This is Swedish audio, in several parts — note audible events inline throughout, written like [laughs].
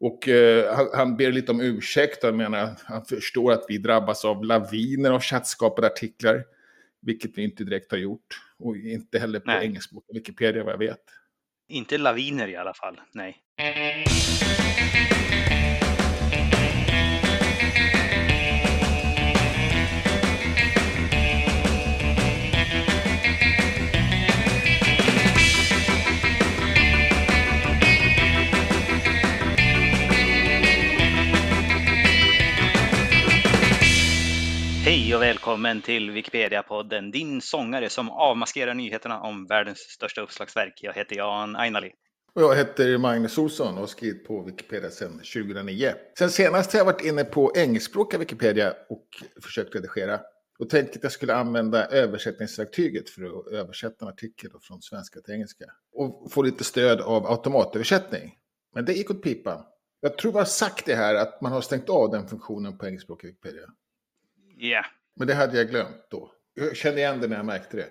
Och eh, han, han ber lite om ursäkt. Han menar han förstår att vi drabbas av laviner av chattskapade artiklar. Vilket vi inte direkt har gjort. Och inte heller på engelska Wikipedia vad jag vet. Inte laviner i alla fall, nej. Hej och välkommen till Wikipedia-podden, din sångare som avmaskerar nyheterna om världens största uppslagsverk. Jag heter Jan Ainali. Och jag heter Magnus Olsson och har skrivit på Wikipedia sedan 2009. Sen senast har jag varit inne på engelskspråkiga Wikipedia och försökt redigera. Och tänkte att jag skulle använda översättningsverktyget för att översätta en artikel från svenska till engelska. Och få lite stöd av automatöversättning. Men det gick åt pipan. Jag tror jag har sagt det här att man har stängt av den funktionen på engelskspråkiga Wikipedia. Ja. Yeah. Men det hade jag glömt då. Jag kände igen det när jag märkte det.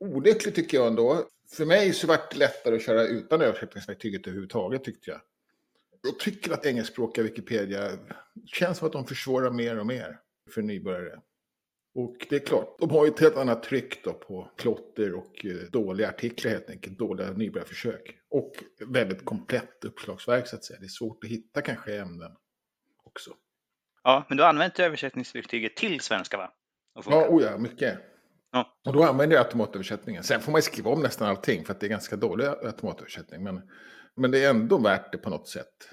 Olyckligt tycker jag ändå. För mig så var det lättare att köra utan översättningsverktyget överhuvudtaget tyckte jag. Jag tycker att engelskspråkiga Wikipedia känns som att de försvårar mer och mer för nybörjare. Och det är klart, de har ju ett helt annat tryck då på klotter och eh, dåliga artiklar helt enkelt, dåliga nybörjarförsök. Och väldigt komplett uppslagsverk så att säga. Det är svårt att hitta kanske ämnen också. Ja, men du har använt översättningsverktyget till svenska va? Ja, oh ja, mycket. Ja. Och då använder jag automatöversättningen. Sen får man skriva om nästan allting för att det är ganska dålig automatöversättning. Men, men det är ändå värt det på något sätt.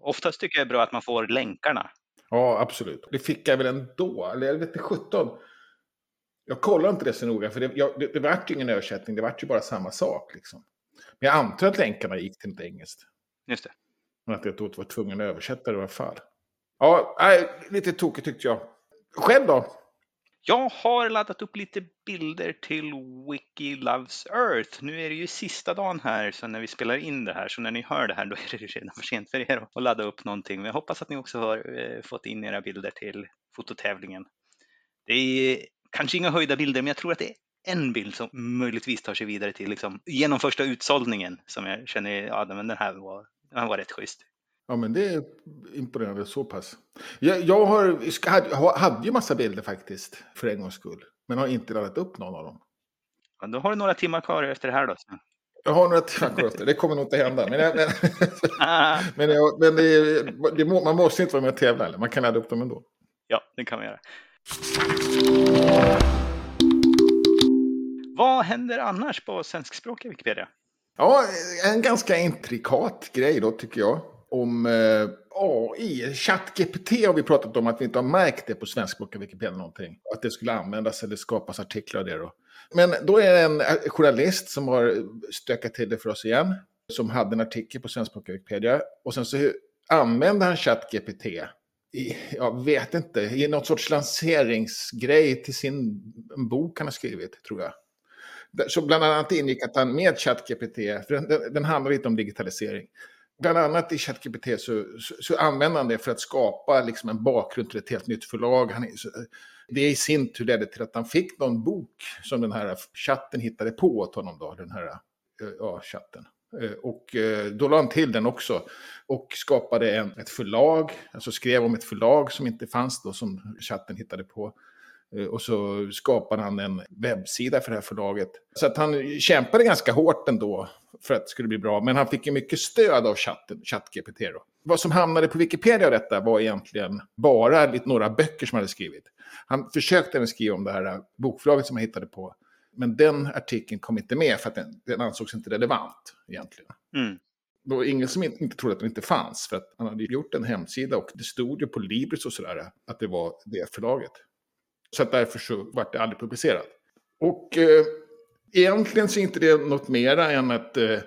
Oftast tycker jag det är bra att man får länkarna. Ja, absolut. Det fick jag väl ändå. Eller jag vet inte, 17. Jag kollar inte det så noga, för det, jag, det, det vart ju ingen översättning. Det vart ju bara samma sak. Liksom. Men jag antar att länkarna gick till något engelskt. Just det. Men att jag då var tvungen att översätta det i alla fall. Ja, nej, lite tokigt tyckte jag. Själv då? Jag har laddat upp lite bilder till Wiki Loves Earth. Nu är det ju sista dagen här, så när vi spelar in det här, så när ni hör det här, då [laughs] är det redan för sent för er att ladda upp någonting. Men jag hoppas att ni också har eh, fått in era bilder till fototävlingen. Det är kanske inga höjda bilder, men jag tror att det är en bild som möjligtvis tar sig vidare till liksom, genom första utsållningen som jag känner, ja den här var, den här var rätt schysst. Ja, men det är imponerande så pass. Jag, jag har, hade, hade ju massa bilder faktiskt, för en gångs skull. Men har inte laddat upp någon av dem. Ja, då har du några timmar kvar efter det här då. Jag har några timmar kvar efter det. kommer nog inte hända. Men, jag, men, [laughs] men, jag, men det, det, man måste inte vara med och tävla, eller? man kan ladda upp dem ändå. Ja, det kan man göra. Vad händer annars på svenskspråkiga Wikipedia? Ja, en ganska intrikat grej då tycker jag om eh, AI. ChatGPT har vi pratat om att vi inte har märkt det på svenskspråkiga Wikipedia någonting. Att det skulle användas eller skapas artiklar av det då. Men då är det en eh, journalist som har stökat till det för oss igen. Som hade en artikel på svenskspråkiga Wikipedia. Och sen så använde han ChatGPT i, jag vet inte, i något sorts lanseringsgrej till sin bok han har skrivit, tror jag. Så bland annat ingick att han med ChatGPT, för den, den handlar lite om digitalisering, bland annat i ChatGPT så, så, så använder han det för att skapa liksom en bakgrund till ett helt nytt förlag. Han, det i sin tur ledde till att han fick någon bok som den här chatten hittade på åt honom. Då, den här eh, ja, chatten. Eh, och eh, då la han till den också och skapade en, ett förlag, alltså skrev om ett förlag som inte fanns då som chatten hittade på. Och så skapade han en webbsida för det här förlaget. Så att han kämpade ganska hårt ändå för att det skulle bli bra. Men han fick ju mycket stöd av chatten, ChatGPT. Då. Vad som hamnade på Wikipedia av detta var egentligen bara lite, några böcker som han hade skrivit. Han försökte skriva om det här bokförlaget som han hittade på. Men den artikeln kom inte med för att den, den ansågs inte relevant egentligen. Mm. Det var ingen som inte, inte trodde att den inte fanns. För att han hade gjort en hemsida och det stod ju på Libris och sådär att det var det förlaget. Så att därför så var det aldrig publicerat. Och eh, egentligen så är inte det något mera än att eh,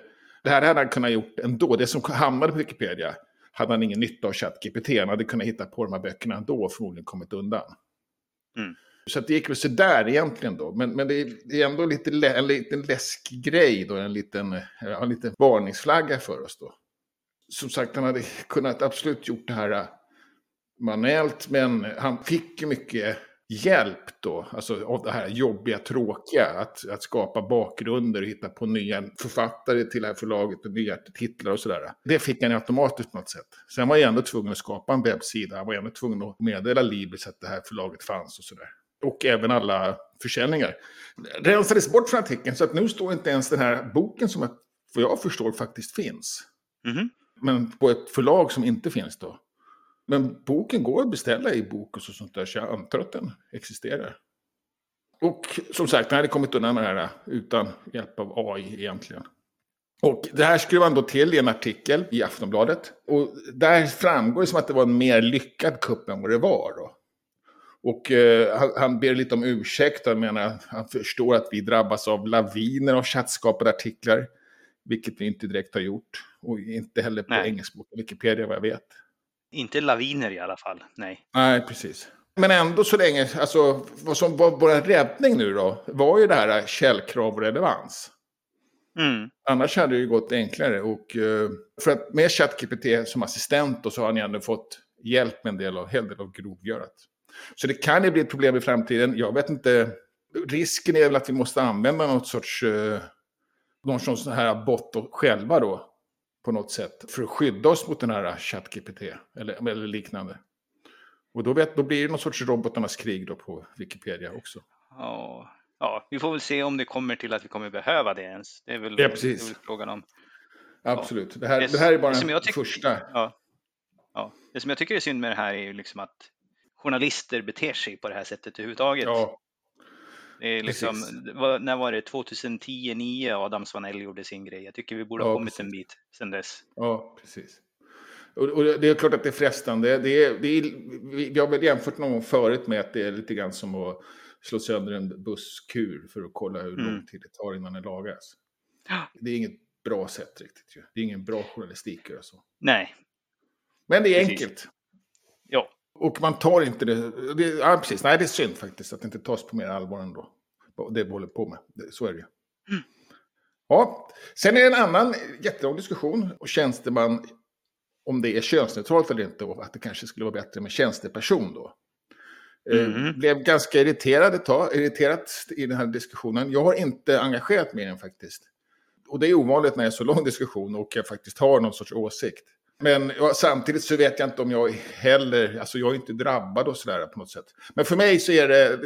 det här hade han kunnat gjort ändå. Det som hamnade på Wikipedia hade han ingen nytta av ChatGPT. Han hade kunnat hitta på de här böckerna ändå och förmodligen kommit undan. Mm. Så det gick väl sådär egentligen då. Men, men det, är, det är ändå lite, en liten läskgrej då. En liten, en liten varningsflagga för oss då. Som sagt, han hade kunnat absolut gjort det här manuellt. Men han fick ju mycket hjälp då, alltså av det här jobbiga, tråkiga, att, att skapa bakgrunder och hitta på nya författare till det här förlaget och nya titlar och sådär. Det fick han automatiskt på något sätt. Sen var jag ändå tvungen att skapa en webbsida, han var ändå tvungen att meddela Libris att det här förlaget fanns och sådär. Och även alla försäljningar. Rensades bort från artikeln så att nu står inte ens den här boken som vad jag förstår faktiskt finns. Mhm. Men på ett förlag som inte finns då. Men boken går att beställa i Bokus och sånt där, så jag antar att den existerar. Och som sagt, den hade kommit undan med det här utan hjälp av AI egentligen. Och det här skrev han då till i en artikel i Aftonbladet. Och där framgår det som att det var en mer lyckad kupp än vad det var. Då. Och eh, han, han ber lite om ursäkt. Han menar att han förstår att vi drabbas av laviner av chattskapade artiklar. Vilket vi inte direkt har gjort. Och inte heller på engelska Wikipedia vad jag vet. Inte laviner i alla fall, nej. Nej, precis. Men ändå så länge, alltså vad som var vår räddning nu då, var ju det här källkrav och relevans. Mm. Annars hade det ju gått enklare. Och, eh, för att med ChatGPT som assistent då, så har ju ändå fått hjälp med en del av, hel del av grovgörat. Så det kan ju bli ett problem i framtiden. Jag vet inte. Risken är väl att vi måste använda något sorts, eh, någon sorts sån här bot själva då. På något sätt. För att skydda oss mot den här ChatGPT. Eller, eller liknande. Och då, vet, då blir det någon sorts robotarnas krig då på Wikipedia också. Ja, ja, vi får väl se om det kommer till att vi kommer behöva det ens. Det är väl, Ja, precis. Det är frågan om. Absolut. Det här, Det- det här är bara det som den första. Ja, ja. Det som jag tycker är synd med det här är ju liksom att journalister beter sig på det här sättet överhuvudtaget. Ja, liksom, var, när var det? 2010, 9 Adam Svanell gjorde sin grej. Jag tycker vi borde ha Ja, kommit precis. en bit sedan dess. Ja, precis. Och, och det är klart att det är frestande. Det är, det är, vi, har väl jämfört någon gång förut med att det är lite grann som att slå sönder en busskur för att kolla hur Mm. lång tid det tar innan den lagas. Det är inget bra sätt riktigt. Ju. Det är ingen bra journalistik att göra så. Nej, Men det är Precis. enkelt. Och man tar inte det. det ja, precis. Nej, det är synd faktiskt att det inte tas på mer allvar ändå. Det vi håller på med. Så är det ju. Mm. Ja, sen är det en annan jättelång diskussion. Och tjänsteman, om det är könsneutralt eller inte. Och att det kanske skulle vara bättre med tjänsteperson då. Eh, Mhm. Blev ganska irriterad ett tag, irriterat i den här diskussionen. Jag har inte engagerat mig i den faktiskt. Och det är ovanligt när det är så lång diskussion och jag faktiskt har någon sorts åsikt. Men ja, samtidigt så vet jag inte om jag heller, alltså jag är inte drabbad och sådär på något sätt. Men för mig så är det,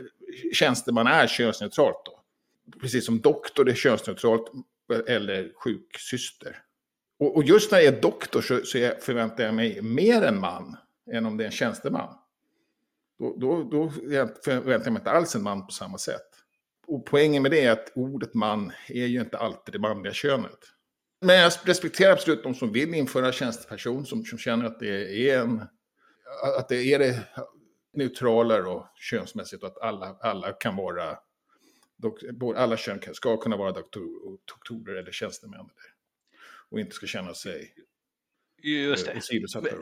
tjänsteman är könsneutralt då. Precis som doktor är könsneutralt eller sjuksyster. Och, och just när jag är doktor så, så jag förväntar jag mig mer en man än om det är en tjänsteman. Då, då, då förväntar jag mig inte alls en man på samma sätt. Och poängen med det är att ordet man är ju inte alltid det manliga könet. Men jag respekterar absolut de som vill införa tjänsteperson, som, som känner att det är en... Att det är det neutralare och könsmässigt och att alla, alla kan vara... Alla kön ska kunna vara doktor, doktorer eller tjänstemän. Eller, och inte ska känna sig Just eh, det.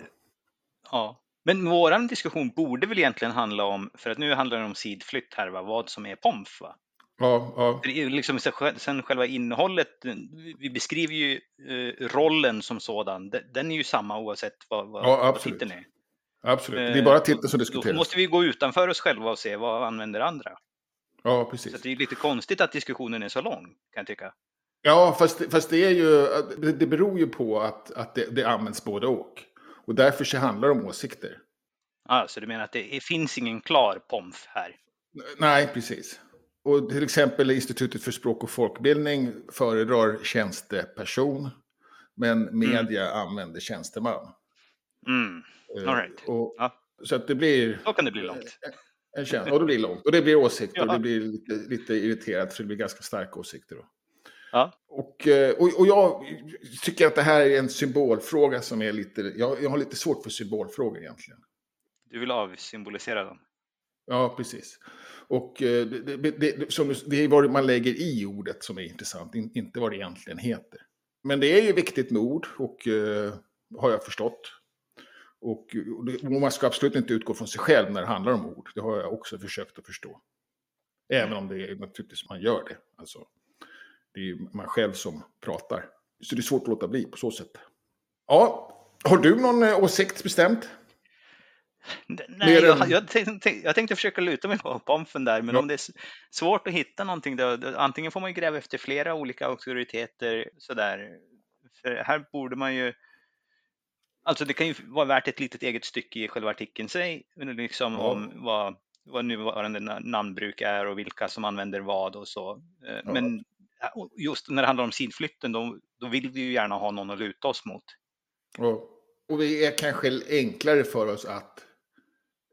Ja. Men våran diskussion borde väl egentligen handla om, för att nu handlar det om sidflytt här, va? vad som är POMF. Va? Ja, ja, liksom så sen själva innehållet, eh, vi beskriver ju eh, rollen som sådan, de- den är ju samma oavsett vad, vad, Ja, vad titeln är. absolut. Det är Eh, bara titeln som Då diskuteras. måste vi gå utanför oss själva och se vad använder andra. Ja, Så precis. att det är lite konstigt att diskussionen är så lång, kan jag tycka. Ja, fast, fast det är ju, det, beror ju på att, att det, det används både och. Och därför så handlar det om åsikter. Ah, så du menar att det finns ingen klar POMF här? Nej, precis. Och till exempel Institutet för språk och folkbildning föredrar tjänsteperson. Men media använder tjänsteman. Mm. Eh, All right. och, Ja. Så att det blir Då kan det bli långt. en tjänst, och det blir långt. Och det blir åsikter och Ja. det blir lite, lite irriterat för det blir ganska starka åsikter. Då. Ja. Och, eh, och, och jag tycker att det här är en symbolfråga som är lite, jag, jag har lite svårt för symbolfrågor egentligen. Du vill avsymbolisera dem? Ja, precis. Och eh, det, det, det, som, det är vad man lägger i ordet som är intressant, inte vad det egentligen heter. Men det är ju viktigt med ord, och eh, har jag förstått. Och, och det- och man ska absolut inte utgå från sig själv när det handlar om ord. Det har jag också försökt att förstå. Även om det är naturligtvis man gör det. Alltså, det är ju man själv som pratar. Så det är svårt att låta bli på så sätt. Ja, har du någon eh, åsikt bestämt? Nej, jag, jag, tänkte, jag tänkte försöka luta mig på pomfen där, men ja. om det är svårt att hitta någonting, då, då, antingen får man ju gräva efter flera olika auktoriteter sådär. För här borde man ju Alltså det kan ju vara värt ett litet eget stycke i själva artikeln sig, liksom ja. om vad, vad nuvarande namnbruk är och vilka som använder vad och så. Eh, ja. Men just när det handlar om sidflytten, då, då vill vi ju gärna ha någon att luta oss mot. Och det är kanske enklare för oss att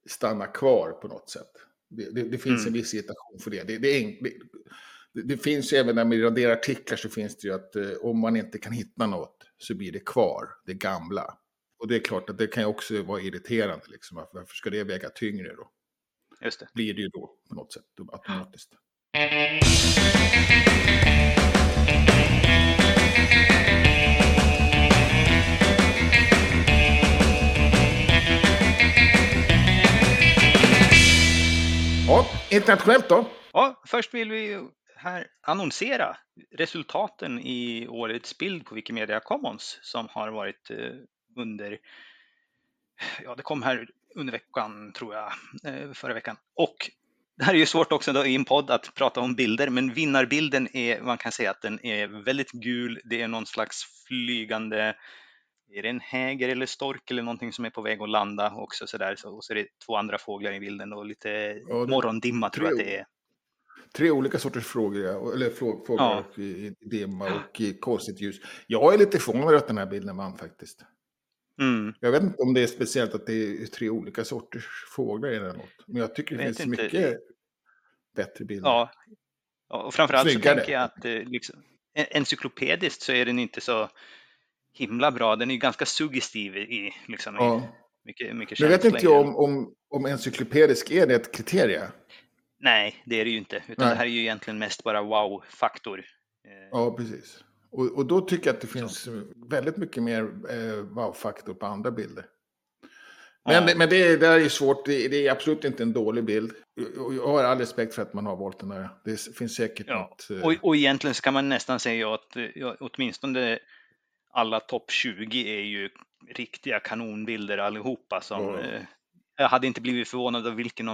stanna kvar på något sätt. Det, det, det finns mm. en viss irritation för det. Det, det, finns ju även när man raderar artiklar så finns det ju att eh, om man inte kan hitta något så blir det kvar, det gamla. Och det är klart att det kan ju också vara irriterande. Liksom. Varför ska det väga tyngre då? Just det. Blir det ju då på något sätt automatiskt. Ja, internationellt då? Ja, först vill vi här annonsera resultaten i årets bild på Wikimedia Commons som har varit eh, under, ja det kom här under veckan tror jag, eh, förra veckan. Och det här är ju svårt också då i en podd att prata om bilder, men vinnarbilden är, man kan säga att den är väldigt gul. Det är någon slags flygande, är det en häger eller stork eller någonting som är på väg att landa också sådär. Så, och så är det två andra fåglar i bilden och lite ja, morgondimma tror jag att det är. Tre olika sorters frågor, eller fåglar ja. och i, i dimma och i konstigt ljus. Jag är lite förvånad att den här bilden vann faktiskt. Mm. Jag vet inte om det är speciellt att det är tre olika sorters fåglar eller något. Men jag tycker det finns inte. mycket bättre bilder. Ja, och framförallt Snyggare. så tänker jag att eh, liksom, encyklopediskt så är den inte så himla bra. Den är ganska suggestiv i liksom, ja. mycket, mycket Men vet inte jag om, om, om encyklopedisk är det ett kriterie? Nej, det är det ju inte. Utan Nej. det här är ju egentligen mest bara wow-faktor. Eh, ja, precis. Och, och då tycker jag att det finns så. väldigt mycket mer eh, wow-faktor på andra bilder. Men, ja. men det, det är svårt, det, det, är absolut inte en dålig bild. Jag har all respekt för att man har valt den där. Det finns säkert ja. något... Eh... Och, och egentligen så kan man nästan säga att ja, åtminstone alla topp 20 är ju riktiga kanonbilder allihopa som ja. eh, jag hade inte blivit förvånad av vilken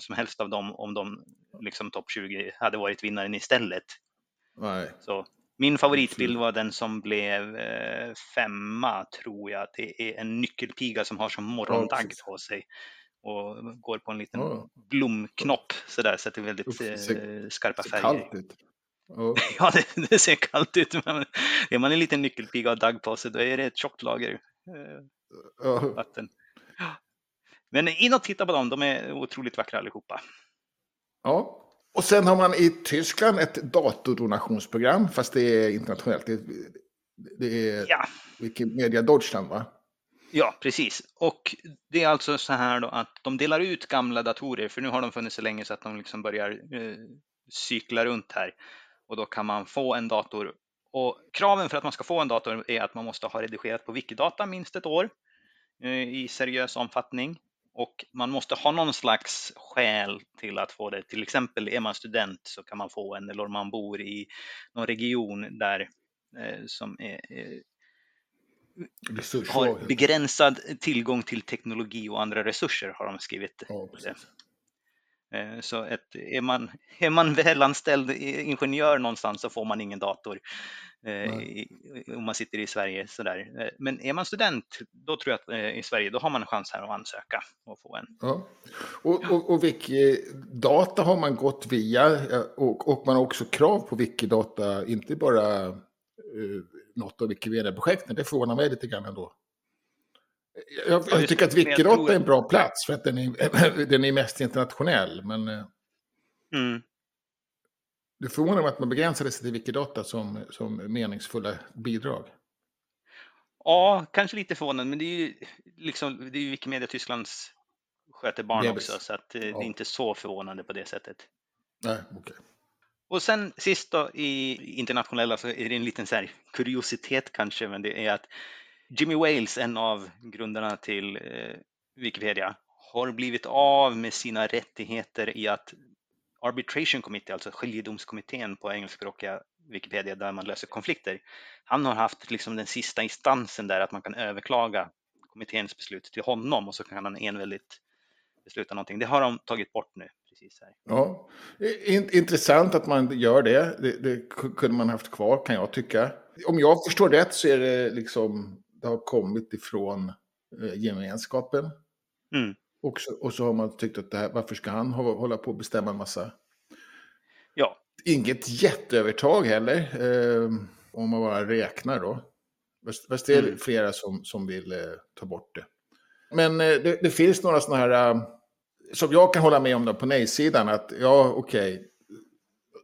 som helst av dem om de liksom topp 20 hade varit vinnaren istället. Nej. Så min favoritbild var den som blev eh, femma, tror jag. Det är en nyckelpiga som har som morgondagg på sig och går på en liten oh. blomknopp sådär, så att det är väldigt eh, skarpa färger. Kallt ut. Oh. [laughs] ja, det, det, ser kallt ut. Men är man en liten nyckelpiga och dagg på sig, då är det ett tjockt lager eh, oh. vatten. Men in och titta på dem, de är otroligt vackra allihopa. Ja, och sen har man i Tyskland ett datordonationsprogram, fast det är internationellt. Det, det är ja. Wikimedia Deutschland, va? Ja, precis. Och det är alltså så här då att de delar ut gamla datorer, för nu har de funnits så länge så att de liksom börjar eh, cykla runt här. Och då kan man få en dator. Och kraven för att man ska få en dator är att man måste ha redigerat på Wikidata minst ett år eh, i seriös omfattning och man måste ha någon slags skäl till att få det. Till exempel är man student så kan man få en eller om man bor i någon region där eh, som är, eh, har begränsad tillgång till teknologi och andra resurser har de skrivit. Ja, så ett, är, man, [laughs] är man välanställd ingenjör någonstans så får man ingen dator Nej. om man sitter i Sverige. Sådär. Eh, men är man student, då tror jag att eh, i Sverige, då har man en chans här att ansöka och få en. Ja. Och, och, och Wikidata har man gått via och, och man har också krav på Wikidata, inte bara uh, något av Wikimedia-projekten, det förvånar mig lite grann ändå. Jag, jag tycker att Wikidata är en bra plats för att den är, [clears throat] den är mest internationell. Men eh, mm. det förvånar mig att man begränsade sig till Wikidata som, som meningsfulla bidrag. Ja, kanske lite förvånande, men det är ju liksom, det är ju Wikimedia Tysklands sköter barn också, så att eh, det är inte så förvånande på det sättet. Nej, okej. Okay. Och sen sist då i internationella så är det en liten så här kuriositet kanske, men det är att Jimmy Wales, en av grundarna till eh, Wikipedia, har blivit av med sina rättigheter i att Arbitration Committee, alltså skiljedomskommittén på engelskspråkiga Wikipedia där man löser konflikter. Han har haft liksom den sista instansen där att man kan överklaga kommitténs beslut till honom och så kan han enväldigt besluta någonting. Det har de tagit bort nu. Precis här. Ja, intressant att man gör det. det. Det kunde man haft kvar kan jag tycka. Om jag förstår rätt så är det liksom, det har kommit ifrån eh, gemenskapen. Mm. Och, så, och så har man tyckt att det här, varför ska han hålla på och bestämma en massa? Ja. Inget jätteövertag heller, eh, om man bara räknar då. Fast det är mm. flera som, som vill eh, ta bort det. Men eh, det, det, finns några sådana här, uh, som jag kan hålla med om då på nej-sidan, att ja, okej, okay,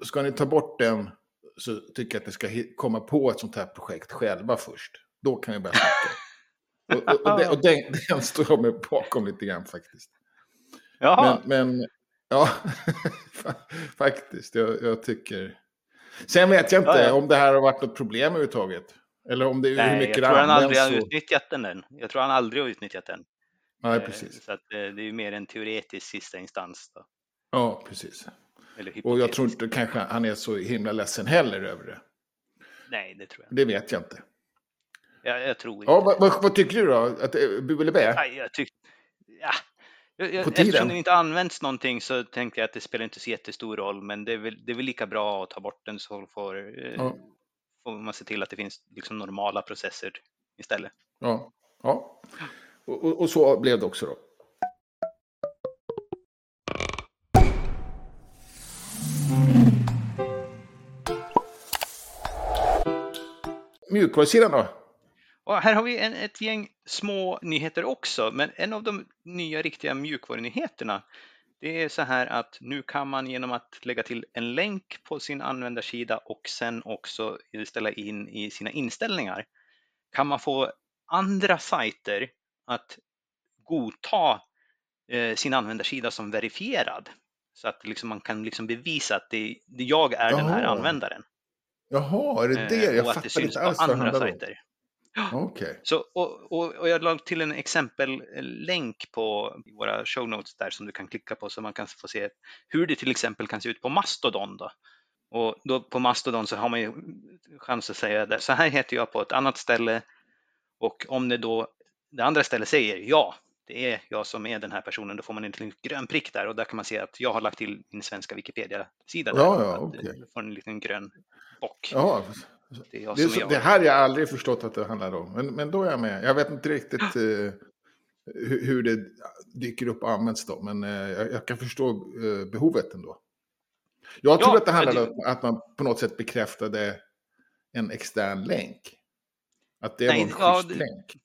ska ni ta bort den så tycker jag att ni ska komma på ett sånt här projekt själva först. Då kan vi börja snacka. och, och, och, den, och den, [laughs] den, står jag med bakom lite grann faktiskt. Jaha. Men, men ja, [laughs] faktiskt, jag, jag, tycker... Sen vet jag inte ja, ja. om det här har varit något problem överhuvudtaget. Eller om det är Nej, hur mycket jag tror han aldrig har utnyttjat den. Jag tror han aldrig har utnyttjat den. Nej, eh, precis. Så att det är ju mer en teoretisk sista instans. Då. Ja, precis. Och jag tror inte kanske han är så himla ledsen heller över det. Nej, det tror jag Det vet jag inte. Jag, jag tror inte. Ja, vad, vad, vad, tycker du då? Att, bu eller bä? Nej, jag tycker... Ja. Jag, jag, eftersom det inte används någonting så tänkte jag att det spelar inte så jättestor roll, men det är väl, det är väl lika bra att ta bort den så får, eh, ja. får man se till att det finns liksom normala processer istället. Ja, ja. Och, och, och så blev det också då. Mjukvarusidan då? Och här har vi en, ett gäng små nyheter också, men en av de nya riktiga mjukvarunyheterna det är så här att nu kan man genom att lägga till en länk på sin användarsida och sen också ställa in i sina inställningar kan man få andra sajter att godta eh, sin användarsida som verifierad. Så att liksom man kan liksom bevisa att det, det jag är Jaha. den här användaren. Jaha, är det det? Eh, jag och fattar inte alls vad det handlar om. Okay. Så, och, och, och, jag la till en exempellänk på våra show notes där som du kan klicka på så man kan få se hur det till exempel kan se ut på Mastodon. Då. Och då på Mastodon så har man ju chans att säga det. Så här heter jag på ett annat ställe och om det då det andra stället säger ja, det är jag som är den här personen, då får man en liten grön prick där och där kan man se att jag har lagt till min svenska Wikipedia-sida. Ja, ja, okay. Du får en liten grön bock. Ja, det, är det, är så, det här har jag aldrig förstått att det handlar om, men, men då är jag med. Jag vet inte riktigt eh, hur, hur, det dyker upp och används då, men eh, jag, jag, kan förstå eh, behovet ändå. Jag tror ja, att det handlade om att man på något sätt bekräftade en extern länk. Att det nej, var en schysst ja, länk.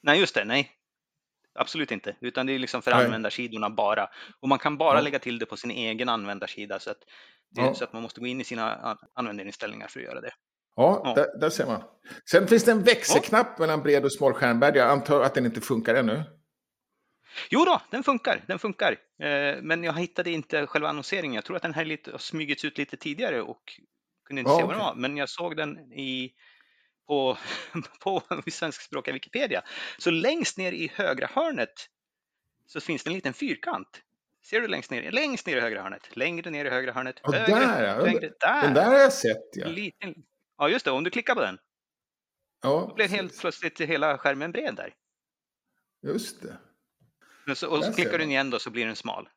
Nej, just det. Nej, absolut inte. Utan det är liksom för nej. användarsidorna bara. Och man kan bara lägga till det på sin egen användarsida. Så att, det, ja. så att man måste gå in i sina användarinställningar för att göra det. Ja, ja. Där, där, ser man. Sen finns det en växelknapp ja. mellan bred och smal skärmbärd. Jag antar att den inte funkar ännu. Jo då, den funkar. Den funkar. Eh, men jag hittade inte själva annonseringen. Jag tror att den här lite, har smugits ut lite tidigare och kunde inte ja, se vad den var. Men jag såg den i på, [laughs] på [laughs] svenskspråkiga Wikipedia. Så längst ner i högra hörnet så finns det en liten fyrkant. Ser du längst ner? Längst ner i högra hörnet. Längre ner i högra hörnet. Ja, högre, där, längre, där. Den där har jag sett ja. Liten, ja, just det. Om du klickar på den. Ja, då blir helt plötsligt hela skärmen bred där. Just det. Och så, och så klickar du igen då så blir den smal.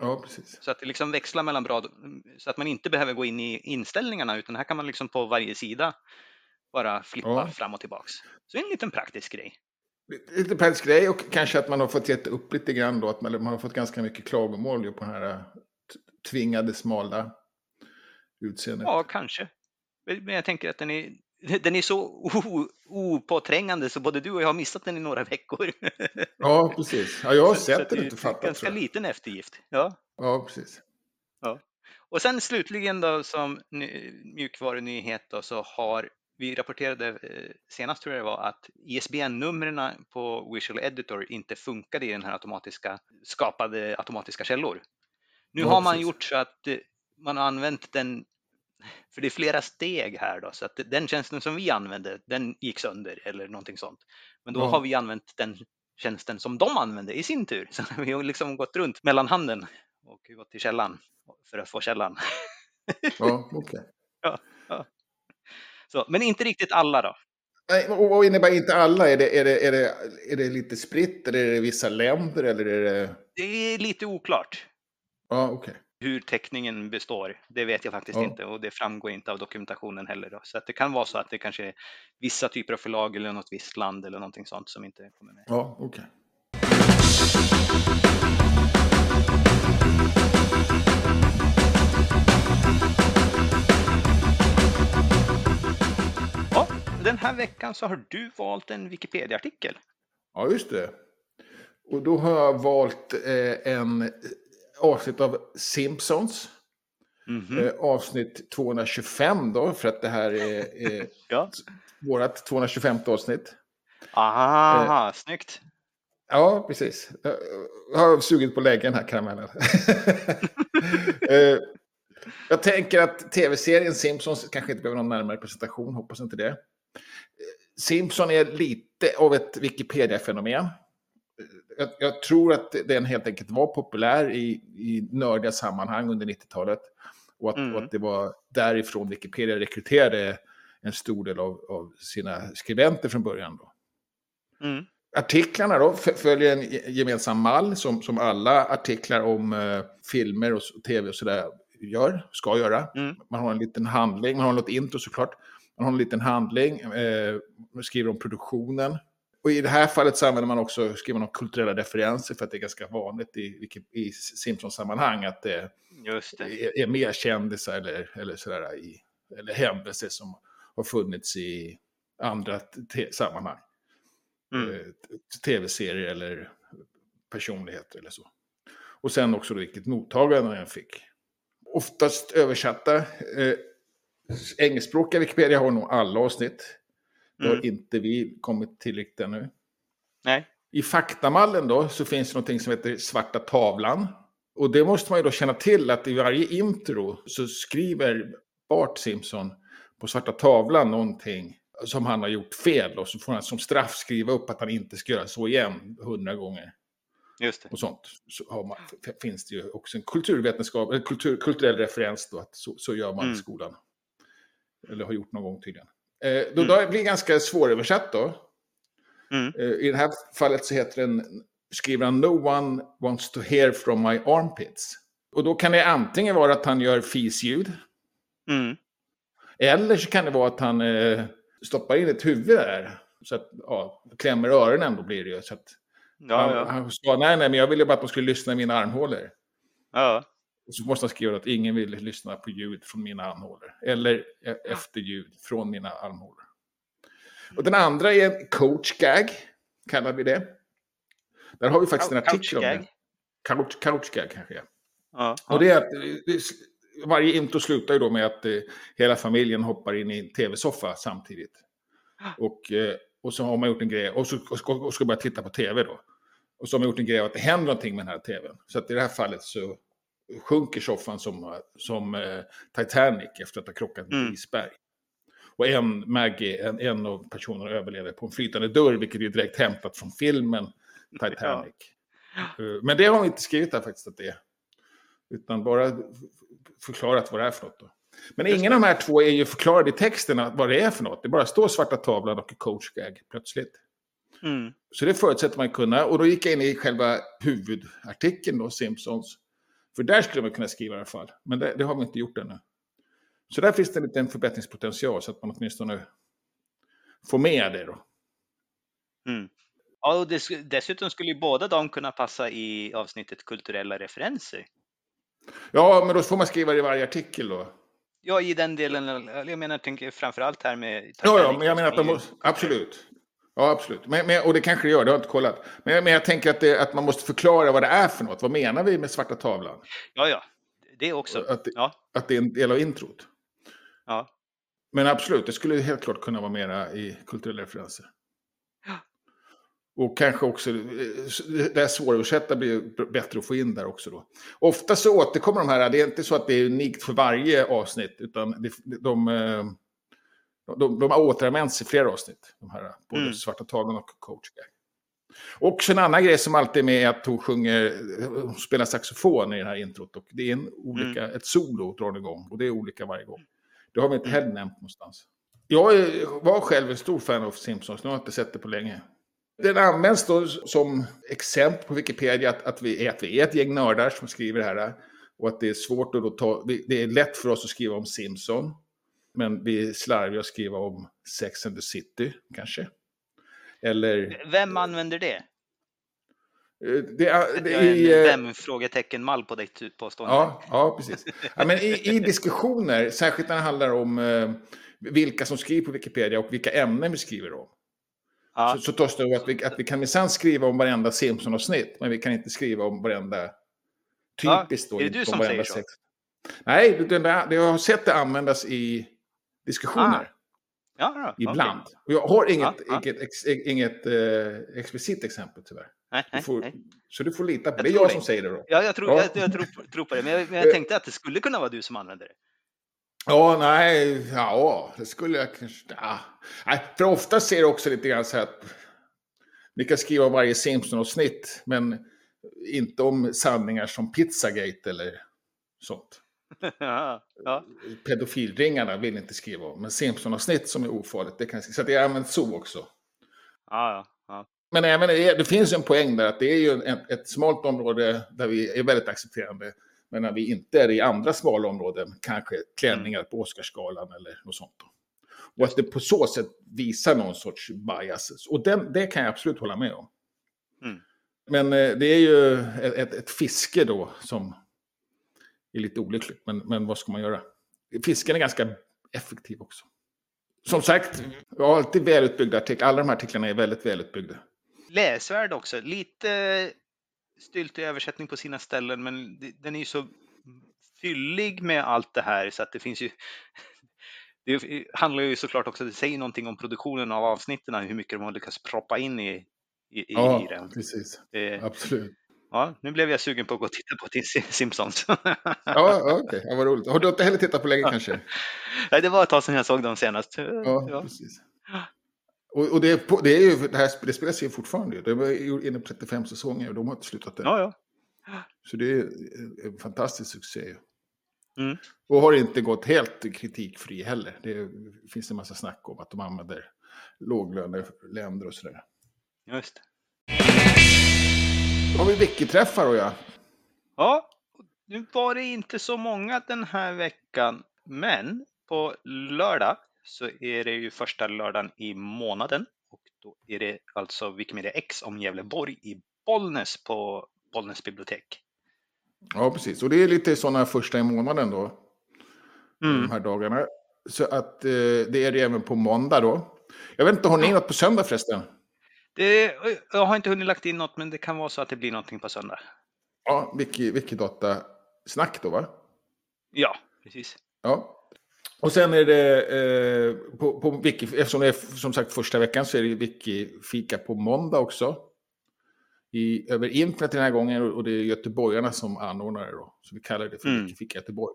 Ja, precis. Så att det liksom växlar mellan bra, så att man inte behöver gå in i inställningarna utan här kan man liksom på varje sida bara flippa ja. fram och tillbaks. Så en liten praktisk grej. Lite praktisk grej och kanske att man har fått gett upp lite grann då. Att man, man har fått ganska mycket klagomål på den här äh, tvingade smala utseendet. Ja, kanske. Men jag tänker att den är, [laughs] den är så opåträngande så både du och jag har missat den i några veckor. [laughs] Ja, precis. Ja, jag har sett den inte fattat. Ganska liten eftergift. Ja, ja precis. Ja. Och sen slutligen då som mjukvarunyhet då så har vi rapporterade eh, senast tror jag det var att ISBN-numren på Visual Editor inte funkade i den här automatiska skapade automatiska källor. Nu ja, har man precis. gjort så att eh, man har använt den, för det är flera steg här då, så att den tjänsten som vi använde, den gick sönder eller någonting sånt. Men då ja. har vi använt den tjänsten som de använde i sin tur. Så [laughs] vi har liksom gått runt mellanhanden och gått till källan för att få källan. Ja, [laughs] okej. Okay. Ja, ja. Så, men inte riktigt alla då. Nej, och vad innebär inte alla? Är det, är, det, är, det, är det lite spritt? Eller är det vissa länder? Eller är det... Det är lite oklart. Ja, okej. Okay. Hur täckningen består, det vet jag faktiskt ja. inte och det framgår inte av dokumentationen heller. Då. Så det kan vara så att det kanske är vissa typer av förlag eller något visst land eller någonting sånt som inte kommer med. Ja, okej. Okay. Den här veckan så har du valt en Wikipedia-artikel. Ja, just det. Och då har jag valt eh, en avsnitt av Simpsons. Mm -hmm. eh, avsnitt 225 då, för att det här är, är [laughs] ja. vårt 225 avsnitt. Aha, eh, snyggt. Ja, precis. Jag har sugit på läggen här karamellen. [laughs] eh, jag tänker att tv-serien Simpsons kanske inte behöver någon närmare presentation, hoppas inte det. Simpson är lite av ett Wikipedia-fenomen. Jag, jag, tror att den helt enkelt var populär i, i nördiga sammanhang under 90-talet. Och att, mm. och att, det var därifrån Wikipedia rekryterade en stor del av, av sina skribenter från början. Då. Mm. Artiklarna då följer en gemensam mall som, som alla artiklar om uh, filmer och tv och sådär gör, ska göra. Mm. Man har en liten handling, man har något intro såklart. Man har en liten handling, eh, skriver om produktionen. Och i det här fallet så använder man också, skriver man om kulturella referenser för att det är ganska vanligt i, i Simpsons-sammanhang att det, det. Är, är mer kändisar eller, eller, sådär i, eller händelser som har funnits i andra sammanhang. Mm. Eh, Tv-serier eller personligheter eller så. Och sen också vilket mottagande den fick. Oftast översatta. Eh, engelskspråkiga Wikipedia har nog alla avsnitt. Det har mm. inte vi kommit tillräckligt ännu. Nej. I faktamallen då så finns det någonting som heter svarta tavlan. Och det måste man ju då känna till att i varje intro så skriver Bart Simpson på svarta tavlan någonting som han har gjort fel och så får han som straff skriva upp att han inte ska göra så igen hundra gånger. Just det. Och sånt. Så man, finns det ju också en kulturvetenskap, en kultur, kulturell referens då att så, så gör man mm. i skolan. Eller har gjort någon gång tydligen. Eh, då, mm. då blir det ganska svåröversatt då. Mm. Eh, I det här fallet så heter den, skriver han No one wants to hear from my armpits. Och då kan det antingen vara att han gör fisljud. Mm. Eller så kan det vara att han eh, stoppar in ett huvud där. Så att, ja, klämmer öronen då blir det ju. Så att, ja, han, ja. han sa nej, nej, men jag ville bara att de skulle lyssna i mina armhålor. Ja. Och så måste han skriva att ingen vill lyssna på ljud från mina armhålor. Eller e- efterljud från mina armhålor. Och den andra är en coach gag, kallar vi det. Där har vi faktiskt en artikel om det. Couch, couch gag kanske. Ja. Och det är att varje intro slutar ju då med att eh, hela familjen hoppar in i en tv-soffa samtidigt. Och, eh, och så har man gjort en grej, och så och ska, och ska börja titta på tv då. Och så har man gjort en grej att det händer någonting med den här tvn. Så att i det här fallet så sjunker soffan som, som eh, Titanic efter att ha krockat med mm. isberg. Och en, Maggie, en, en av personerna överlever på en flytande dörr, vilket är direkt hämtat från filmen Titanic. Ja. Uh, men det har vi inte skrivit där faktiskt att det är. Utan bara förklarat vad det är för något. Då. Men ingen av de här två är ju förklarade i texten vad det är för något. Det bara står svarta tavlan och coachgag plötsligt. Mm. Så det förutsätter man kunna. Och då gick jag in i själva huvudartikeln då, Simpsons. För där skulle man kunna skriva i alla fall. Men det, det har vi inte gjort ännu. Så där finns det en liten förbättringspotential så att man åtminstone får med det då. Mm. Ja, och det, dessutom skulle ju båda de kunna passa i avsnittet kulturella referenser. Ja, men då får man skriva det i varje artikel då. Ja, i den delen. Jag menar, jag tänker framförallt här med... Ja, ja, men jag menar att de måste, absolut. Ja, absolut. Men, men, och det kanske det gör, det har jag inte kollat. Men, men jag tänker att, det, att man måste förklara vad det är för något. Vad menar vi med svarta tavlan? Ja, ja. Det också. Att det, ja. att det är en del av introt. Ja. Men absolut, det skulle helt klart kunna vara mera i kulturella referenser. Ja. Och kanske också, det här svåröversätta blir bättre att få in där också då. Ofta så återkommer de här, det är inte så att det är unikt för varje avsnitt, utan de, de, de de, har återanvänts i flera avsnitt, de här, både mm. Svarta tavlan och Coach Guy. Också en annan grej som alltid är med är att hon sjunger, hon spelar saxofon i det här introt. Och det är en olika, mm. ett solo drar igång och det är olika varje gång. Det har vi inte heller nämnt någonstans. Jag var själv en stor fan av Simpsons, nu har jag inte sett det på länge. Den används då som exempel på Wikipedia att, att, vi, är, att vi är ett gäng nördar som skriver det här. Och att det är svårt att då ta, det är lätt för oss att skriva om Simpson. Men vi är slarviga att skriva om Sex and the City, kanske. Eller... Vem använder det? Eh, det är, det är en vem-frågetecken-mall på ditt påstående. Ja, ja precis. Ja, men i, i, diskussioner, särskilt när det handlar om eh, vilka som skriver på Wikipedia och vilka ämnen vi skriver om. Ja. Så, så tas det att vi, att vi kan minsann skriva om varenda Simpson-avsnitt, men vi kan inte skriva om varenda typiskt. Ja, är det du som säger så? Sex. Nej, det, det, jag har sett det användas i diskussioner. Ah. Ja, ja, Ibland. Okay. Jag har inget, ja, inget, ex, inget eh, explicit exempel tyvärr. Nej, nej, får, nej. Så du får lita på det. Det är jag det. som säger det då. Ja, jag tror, Jag, jag tror, tror, på det. Men jag, men jag tänkte att det skulle kunna vara du som använder det. Ja, nej, ja, det skulle jag kanske... Ja. Nej, för ofta ser det också lite grann så här att ni kan skriva varje Simpson-avsnitt, men inte om sanningar som Pizzagate eller sånt. [laughs] ja. Pedofilringarna vill inte skriva om, men Simpson-avsnitt som är ofarligt, det kan Så det är använt så också. Ja, ja. Men även, det finns en poäng där att det är ju ett, ett smalt område där vi är väldigt accepterande. Men när vi inte är i andra smala områden, kanske klänningar på Oscarsgalan eller något sånt. Och att det på så sätt visar någon sorts bias. Och den, det kan jag absolut hålla med om. Mm. Men eh, det är ju ett, ett, ett, fiske då som är lite olyckligt. Men, men vad ska man göra? Fisken är ganska effektiv också. Som sagt, jag har alltid välutbyggda artiklar. Alla de här artiklarna är väldigt välutbyggda. Läsvärd också. Lite styltig översättning på sina ställen, men den är ju så fyllig med allt det här så att det finns ju [laughs] det handlar ju såklart också, det säger någonting om produktionen av avsnitten, hur mycket de har lyckats proppa in i, i, ja, i den. precis. Det, Absolut. Ja, nu blev jag sugen på att gå och titta på Simpsons. ja, okej, okay. ja, vad roligt. Har du inte heller tittat på länge ja. kanske? [laughs] Nej, det var ett tag sedan jag såg dem senast. Ja, ja. precis. Och, och det, det, är ju, det, här, det spelas ju fortfarande. Det är inne på 35 säsonger och de har inte slutat än. Ja, ja. Så det är en fantastisk succé. Mm. Och har inte gått helt kritikfri heller. Det finns en massa snack om att de använder låglöneländer och sådär. Just det. Då har vi veckoträffar och ja. Ja, nu var det inte så många den här veckan. Men på lördag så är det ju första lördagen i månaden. Och då är det alltså Wikimedia X om Gävleborg i Bollnäs på Bollnäs bibliotek. Ja, precis. Och det är lite sådana första i månaden då. Mm. De här dagarna. Så att eh, det är det även på måndag då. Jag vet inte, har ni något på söndag förresten? Det, jag har inte hunnit lagt in något, men det kan vara så att det blir någonting på söndag. Ja, Wikidata snack då va? Ja, precis. Ja. Och sen är det eh, på, på Wiki, eftersom det är som sagt första veckan så är det Wiki-fika på måndag också i, över internet den här gången och det är göteborgarna som anordnar det då. Så vi kallar det för mm. Fika Göteborg.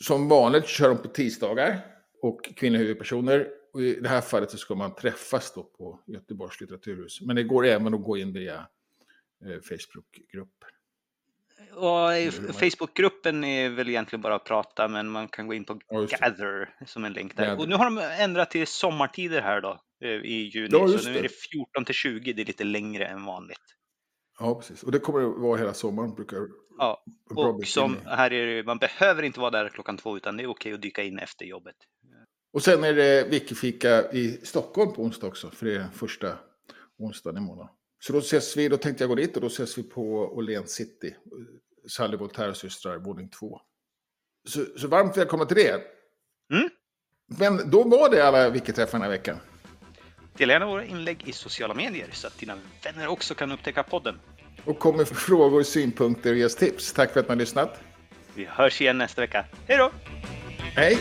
Som vanligt kör de på tisdagar och kvinnliga huvudpersoner. Och I det här fallet så ska man träffas då på Göteborgs litteraturhus. Men det går även att gå in via eh, Facebookgrupper. Och Facebookgruppen är väl egentligen bara att prata, men man kan gå in på ja, Gather som en länk där. Gather. Och nu har de ändrat till sommartider här då eh, i juni, ja, så nu är det 14 till 20, det är lite längre än vanligt. Ja, precis. Och det kommer att vara hela sommaren. Brukar ja, och som här är det, man behöver inte vara där klockan två, utan det är okej att dyka in efter jobbet. Och sen är det Wikifika i Stockholm på onsdag också, för det är första onsdagen i månaden. Så då ses vi, då tänkte jag gå dit och då ses vi på Åhléns City, Sally Voltaire systrar, våning två. Så, så varmt välkomna till det. Mm. Men då var det alla Wikiträffar den här veckan. Dela gärna våra inlägg i sociala medier så att dina vänner också kan upptäcka podden. Och kom med frågor, synpunkter och ges tips. Tack för att ni har lyssnat. Vi hörs igen nästa vecka. Hej då! Hej!